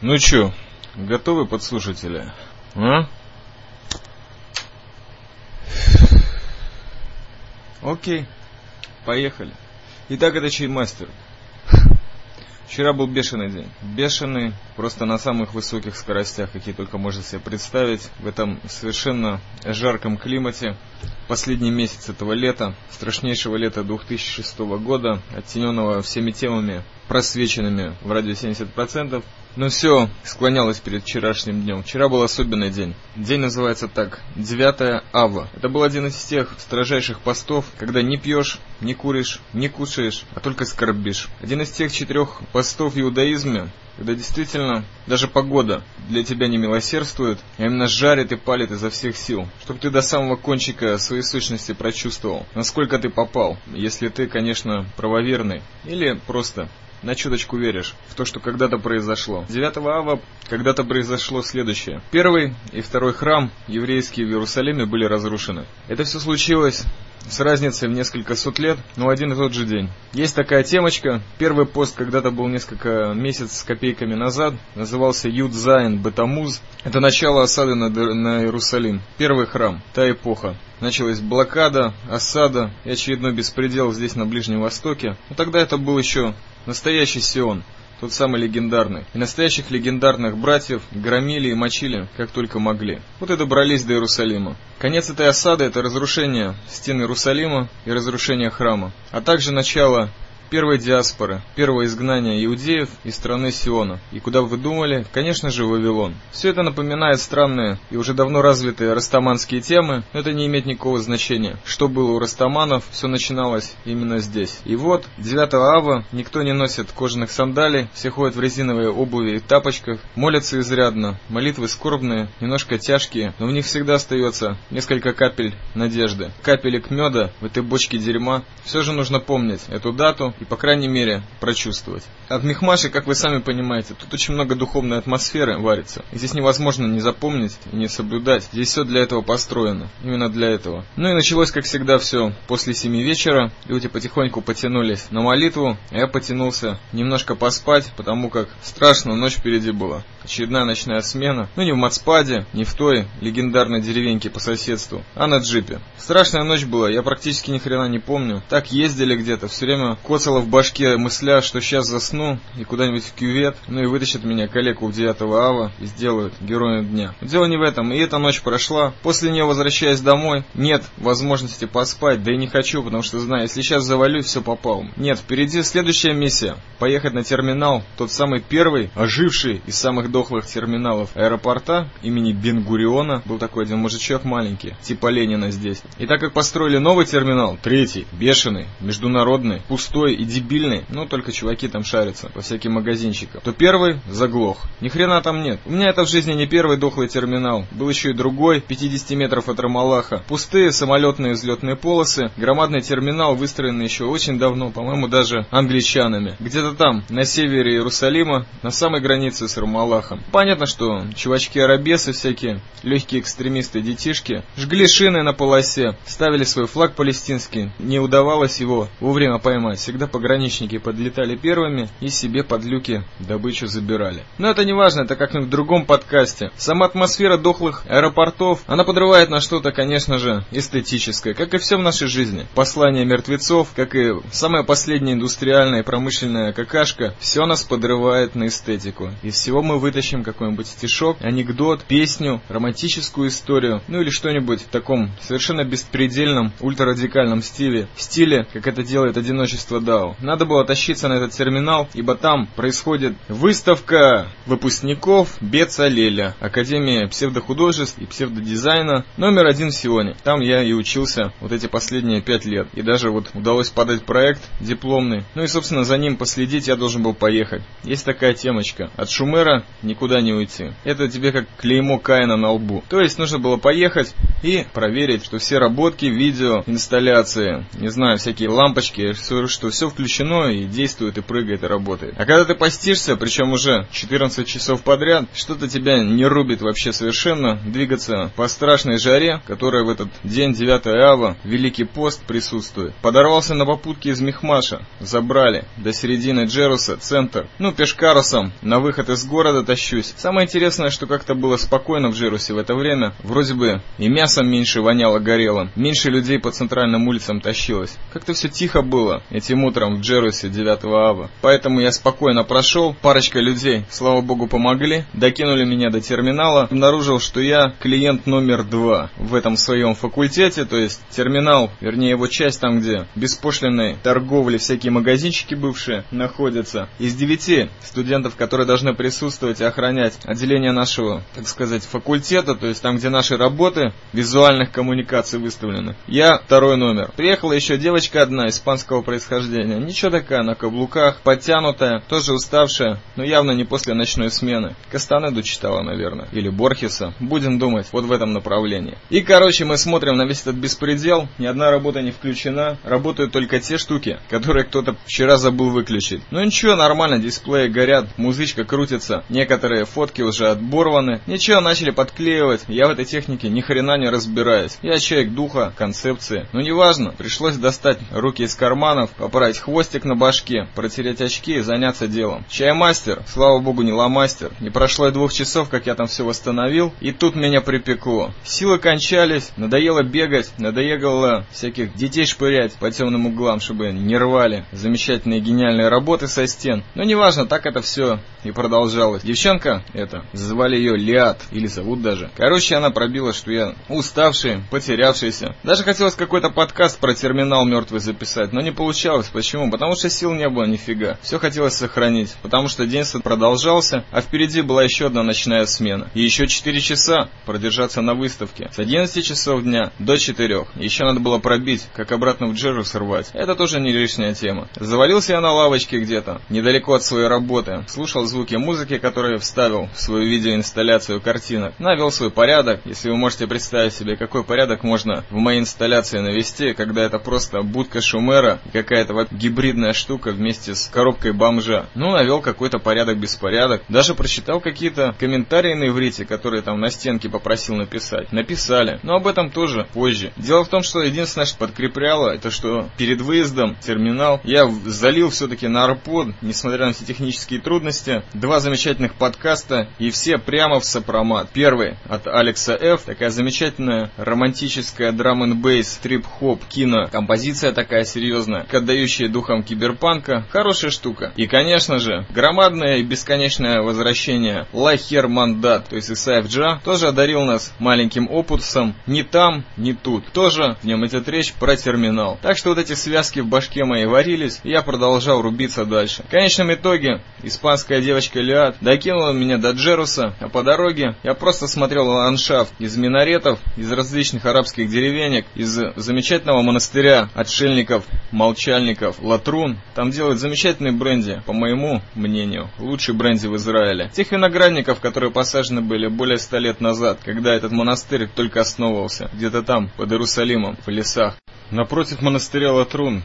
Ну чё, готовы подслушатели? А? Окей, поехали. Итак, это чаймастер. Вчера был бешеный день. Бешеный, просто на самых высоких скоростях, какие только можно себе представить. В этом совершенно жарком климате. Последний месяц этого лета, страшнейшего лета 2006 года, оттененного всеми темами, просвеченными в радио 70%. Но все склонялось перед вчерашним днем. Вчера был особенный день. День называется так. 9 ава. Это был один из тех строжайших постов, когда не пьешь, не куришь, не кушаешь, а только скорбишь. Один из тех четырех постов в иудаизме, когда действительно даже погода для тебя не милосердствует, а именно жарит и палит изо всех сил, чтобы ты до самого кончика своей сущности прочувствовал, насколько ты попал, если ты, конечно, правоверный, или просто на чуточку веришь в то, что когда-то произошло. 9 ава когда-то произошло следующее. Первый и второй храм еврейские в Иерусалиме были разрушены. Это все случилось с разницей в несколько сот лет, но один и тот же день. Есть такая темочка. Первый пост когда-то был несколько месяцев с копейками назад. Назывался Юдзайн Бетамуз. Это начало осады на, на Иерусалим. Первый храм. Та эпоха. Началась блокада, осада и очередной беспредел здесь на Ближнем Востоке. Но тогда это был еще настоящий Сион тот самый легендарный. И настоящих легендарных братьев громили и мочили, как только могли. Вот и добрались до Иерусалима. Конец этой осады – это разрушение стен Иерусалима и разрушение храма, а также начало первой диаспоры, первого изгнания иудеев из страны Сиона. И куда вы думали? Конечно же, Вавилон. Все это напоминает странные и уже давно развитые растаманские темы, но это не имеет никакого значения. Что было у растаманов, все начиналось именно здесь. И вот, 9 ава, никто не носит кожаных сандалий, все ходят в резиновой обуви и тапочках, молятся изрядно, молитвы скорбные, немножко тяжкие, но в них всегда остается несколько капель надежды. Капелек меда в этой бочке дерьма. Все же нужно помнить эту дату и, по крайней мере, прочувствовать. От Мехмаши, как вы сами понимаете, тут очень много духовной атмосферы варится. Здесь невозможно не запомнить и не соблюдать. Здесь все для этого построено. Именно для этого. Ну и началось, как всегда, все после семи вечера. Люди потихоньку потянулись на молитву. А я потянулся немножко поспать, потому как страшно ночь впереди была. Очередная ночная смена. Ну не в Мацпаде, не в той легендарной деревеньке по соседству, а на джипе. Страшная ночь была, я практически ни хрена не помню. Так ездили где-то, все время коцал засела в башке мысля, что сейчас засну и куда-нибудь в кювет, ну и вытащат меня коллегу в 9 ава и сделают героем дня. Дело не в этом, и эта ночь прошла. После нее, возвращаясь домой, нет возможности поспать, да и не хочу, потому что знаю, если сейчас завалюсь, все попал. Нет, впереди следующая миссия. Поехать на терминал, тот самый первый, оживший из самых дохлых терминалов аэропорта имени Бенгуриона. Был такой один мужичок маленький, типа Ленина здесь. И так как построили новый терминал, третий, бешеный, международный, пустой и и дебильный, ну только чуваки там шарятся по всяким магазинчикам, то первый заглох. Ни хрена там нет. У меня это в жизни не первый дохлый терминал. Был еще и другой, 50 метров от Рамалаха. Пустые самолетные взлетные полосы, громадный терминал, выстроенный еще очень давно, по-моему, даже англичанами. Где-то там, на севере Иерусалима, на самой границе с Рамалахом. Понятно, что чувачки-арабесы всякие, легкие экстремисты, детишки, жгли шины на полосе, ставили свой флаг палестинский. Не удавалось его вовремя поймать. Всегда пограничники подлетали первыми и себе под люки добычу забирали. Но это не важно, это как-нибудь в другом подкасте. Сама атмосфера дохлых аэропортов, она подрывает на что-то, конечно же, эстетическое, как и все в нашей жизни. Послание мертвецов, как и самая последняя индустриальная и промышленная какашка, все нас подрывает на эстетику. Из всего мы вытащим какой-нибудь стишок, анекдот, песню, романтическую историю, ну или что-нибудь в таком совершенно беспредельном, ультрарадикальном стиле. Стиле, как это делает одиночество Дау. Вау. Надо было тащиться на этот терминал, ибо там происходит выставка выпускников Бецалеля, Академия псевдохудожеств и псевдодизайна, номер один в Сионе. Там я и учился вот эти последние пять лет. И даже вот удалось подать проект дипломный. Ну и, собственно, за ним последить я должен был поехать. Есть такая темочка. От Шумера никуда не уйти. Это тебе как клеймо Каина на лбу. То есть нужно было поехать и проверить, что все работки, видео, инсталляции, не знаю, всякие лампочки, что все включено и действует, и прыгает, и работает. А когда ты постишься, причем уже 14 часов подряд, что-то тебя не рубит вообще совершенно двигаться по страшной жаре, которая в этот день 9 ава, Великий пост присутствует. Подорвался на попутке из Мехмаша, забрали до середины Джеруса, центр. Ну, пешкарусом на выход из города тащусь. Самое интересное, что как-то было спокойно в Джерусе в это время. Вроде бы и мясом меньше воняло горело, меньше людей по центральным улицам тащилось. Как-то все тихо было этим утром в Джерусе 9 ава. Поэтому я спокойно прошел, парочка людей, слава богу, помогли, докинули меня до терминала, обнаружил, что я клиент номер два в этом своем факультете, то есть терминал, вернее его часть там, где беспошлиной торговли всякие магазинчики бывшие находятся. Из девяти студентов, которые должны присутствовать и охранять отделение нашего, так сказать, факультета, то есть там, где наши работы визуальных коммуникаций выставлены. Я второй номер. Приехала еще девочка одна, испанского происхождения. Ничего такая, на каблуках, подтянутая, тоже уставшая, но явно не после ночной смены. Кастанеду читала, наверное, или Борхеса. Будем думать вот в этом направлении. И, короче, мы смотрим на весь этот беспредел, ни одна работа не включена, работают только те штуки, которые кто-то вчера забыл выключить. Ну ничего, нормально, дисплеи горят, музычка крутится, некоторые фотки уже отборваны. Ничего, начали подклеивать, я в этой технике ни хрена не разбираюсь. Я человек духа, концепции. Но неважно, пришлось достать руки из карманов, поправить хвостик на башке, протереть очки и заняться делом. Чаймастер, слава богу, не ломастер. Не прошло и двух часов, как я там все восстановил, и тут меня припекло. Силы кончались, надоело бегать, надоело всяких детей шпырять по темным углам, чтобы не рвали замечательные гениальные работы со стен. Но неважно, так это все и продолжалось. Девчонка это, звали ее Лиад, или зовут даже. Короче, она пробила, что я уставший, потерявшийся. Даже хотелось какой-то подкаст про терминал мертвый записать, но не получалось. Почему? Потому что сил не было нифига. Все хотелось сохранить, потому что день продолжался, а впереди была еще одна ночная смена. И еще 4 часа продержаться на выставке. С 11 часов дня до 4. Еще надо было пробить, как обратно в Джеру сорвать. Это тоже не лишняя тема. Завалился я на лавочке где-то, недалеко от своей работы. Слушал звуки музыки, которые вставил в свою видеоинсталляцию картинок. Навел свой порядок. Если вы можете представить себе, какой порядок можно в моей инсталляции навести, когда это просто будка шумера, какая-то вот гибридная штука вместе с коробкой бомжа. Ну, навел какой-то порядок-беспорядок. Даже прочитал какие-то комментарии на иврите, которые там на стенке попросил написать. Написали. Но об этом тоже позже. Дело в том, что единственное, что подкрепляло, это что перед выездом терминал я залил все-таки на арпод, несмотря на все технические трудности, два замечательных подкаста и все прямо в сопромат. Первый от Алекса Ф. Такая замечательная романтическая драм н бейс трип-хоп кино. Композиция такая серьезная, отдающая духом киберпанка. Хорошая штука. И, конечно же, громадное и бесконечное возвращение Лахер Мандат, то есть Исаев Джа, тоже одарил нас маленьким опусом ни там, ни тут. Тоже в нем идет речь про терминал. Так что вот эти связки в башке моей варились, и я продолжал рубиться дальше. В конечном итоге, испанская девочка Лиад докинула меня до Джеруса, а по дороге я просто смотрел ландшафт из минаретов, из различных арабских деревенек, из замечательного монастыря отшельников, молчальников, Латрун. Там делают замечательный бренди, по моему мнению, лучший бренди в Израиле. Тех виноградников, которые посажены были более ста лет назад, когда этот монастырь только основывался, где-то там, под Иерусалимом, в лесах. Напротив монастыря Латрун,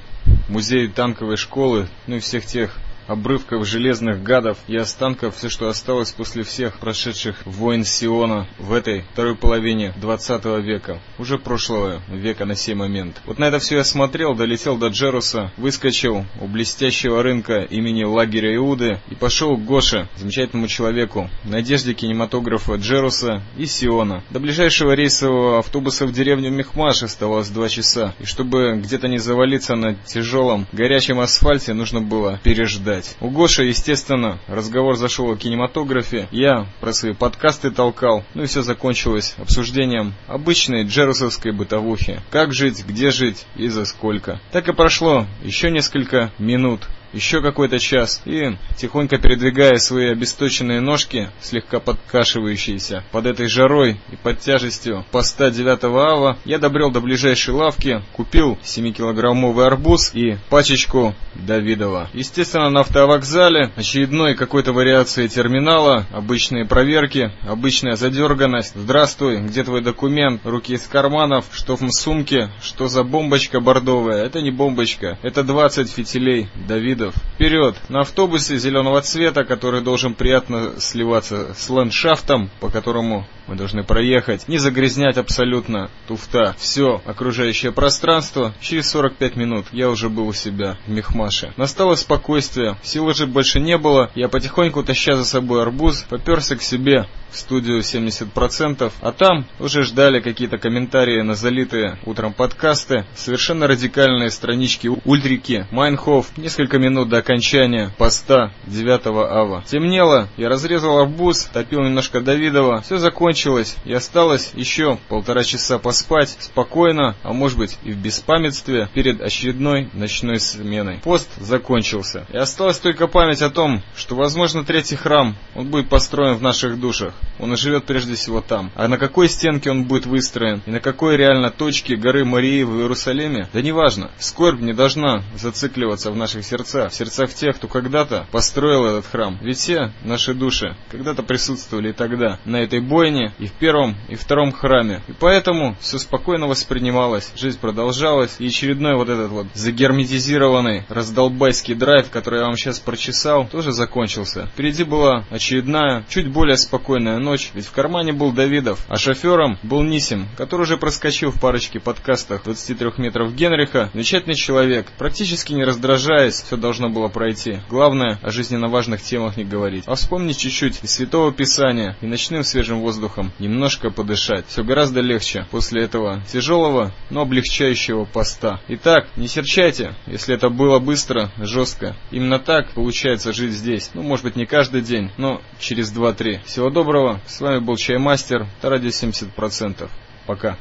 музей танковой школы, ну и всех тех обрывков железных гадов и останков все, что осталось после всех прошедших войн Сиона в этой второй половине 20 века, уже прошлого века на сей момент. Вот на это все я смотрел, долетел до Джеруса, выскочил у блестящего рынка имени лагеря Иуды и пошел к Гоше, замечательному человеку, надежде кинематографа Джеруса и Сиона. До ближайшего рейсового автобуса в деревню Мехмаш оставалось два часа, и чтобы где-то не завалиться на тяжелом горячем асфальте, нужно было переждать читать. У Гоши, естественно, разговор зашел о кинематографе. Я про свои подкасты толкал. Ну и все закончилось обсуждением обычной джерусовской бытовухи. Как жить, где жить и за сколько. Так и прошло еще несколько минут еще какой-то час и, тихонько передвигая свои обесточенные ножки, слегка подкашивающиеся под этой жарой и под тяжестью поста 9 ава, я добрел до ближайшей лавки, купил 7-килограммовый арбуз и пачечку Давидова. Естественно, на автовокзале очередной какой-то вариации терминала, обычные проверки, обычная задерганность. Здравствуй, где твой документ? Руки из карманов, что в сумке, что за бомбочка бордовая? Это не бомбочка, это 20 фитилей Давида Давидов. Вперед! На автобусе зеленого цвета, который должен приятно сливаться с ландшафтом, по которому мы должны проехать, не загрязнять абсолютно туфта. Все окружающее пространство. Через 45 минут я уже был у себя в Мехмаше. Настало спокойствие, сил уже больше не было. Я потихоньку, таща за собой арбуз, поперся к себе в студию 70%, а там уже ждали какие-то комментарии на залитые утром подкасты, совершенно радикальные странички Ультрики, Майнхоф, несколько минут до окончания поста 9 ава. Темнело, я разрезал арбуз, топил немножко Давидова, все закончилось, и осталось еще полтора часа поспать, спокойно, а может быть и в беспамятстве, перед очередной ночной сменой. Пост закончился, и осталась только память о том, что возможно третий храм, он будет построен в наших душах. Он и живет прежде всего там. А на какой стенке он будет выстроен и на какой реально точке горы Марии в Иерусалиме, да неважно. Скорбь не должна зацикливаться в наших сердцах, в сердцах тех, кто когда-то построил этот храм. Ведь все наши души когда-то присутствовали тогда, на этой бойне, и в первом, и втором храме. И поэтому все спокойно воспринималось, жизнь продолжалась, и очередной вот этот вот загерметизированный раздолбайский драйв, который я вам сейчас прочесал, тоже закончился. Впереди была очередная, чуть более спокойная ночь, ведь в кармане был Давидов, а шофером был Нисим, который уже проскочил в парочке подкастах 23 метров Генриха. Замечательный человек, практически не раздражаясь, все должно было пройти. Главное, о жизненно важных темах не говорить, а вспомнить чуть-чуть из Святого Писания и ночным свежим воздухом немножко подышать. Все гораздо легче после этого тяжелого, но облегчающего поста. Итак, не серчайте, если это было быстро, жестко. Именно так получается жить здесь. Ну, может быть, не каждый день, но через 2-3. Всего доброго. С вами был Чаймастер. Радио 70%. Пока.